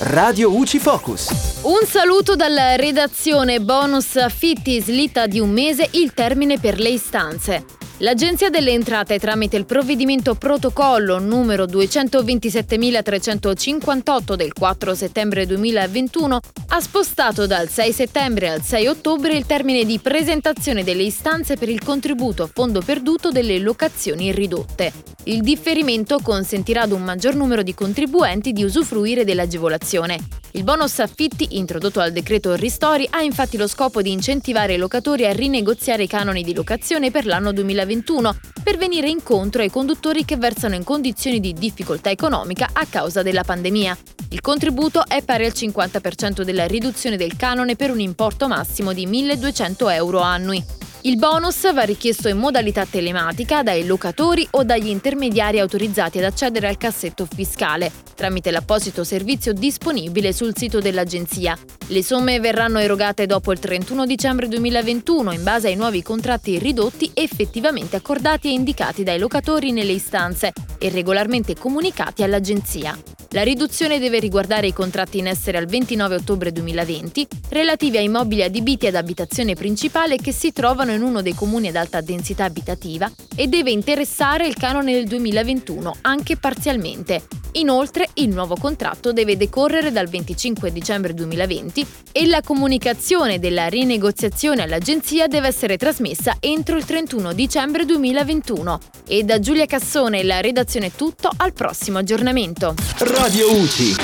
Radio UCI Focus. Un saluto dalla redazione bonus affitti slitta di un mese il termine per le istanze. L'Agenzia delle Entrate, tramite il provvedimento protocollo numero 227.358 del 4 settembre 2021, ha spostato dal 6 settembre al 6 ottobre il termine di presentazione delle istanze per il contributo a fondo perduto delle locazioni ridotte. Il differimento consentirà ad un maggior numero di contribuenti di usufruire dell'agevolazione. Il bonus affitti, introdotto al decreto Ristori, ha infatti lo scopo di incentivare i locatori a rinegoziare i canoni di locazione per l'anno 2021 per venire incontro ai conduttori che versano in condizioni di difficoltà economica a causa della pandemia. Il contributo è pari al 50% della riduzione del canone per un importo massimo di 1.200 euro annui. Il bonus va richiesto in modalità telematica dai locatori o dagli intermediari autorizzati ad accedere al cassetto fiscale, tramite l'apposito servizio disponibile sul sito dell'Agenzia. Le somme verranno erogate dopo il 31 dicembre 2021 in base ai nuovi contratti ridotti effettivamente accordati e indicati dai locatori nelle istanze e regolarmente comunicati all'Agenzia. La riduzione deve riguardare i contratti in essere al 29 ottobre 2020 relativi a immobili adibiti ad abitazione principale che si trovano in uno dei comuni ad alta densità abitativa e deve interessare il canone del 2021 anche parzialmente. Inoltre, il nuovo contratto deve decorrere dal 25 dicembre 2020 e la comunicazione della rinegoziazione all'agenzia deve essere trasmessa entro il 31 dicembre 2021. E da Giulia Cassone e la redazione è tutto, al prossimo aggiornamento. Radio UCI,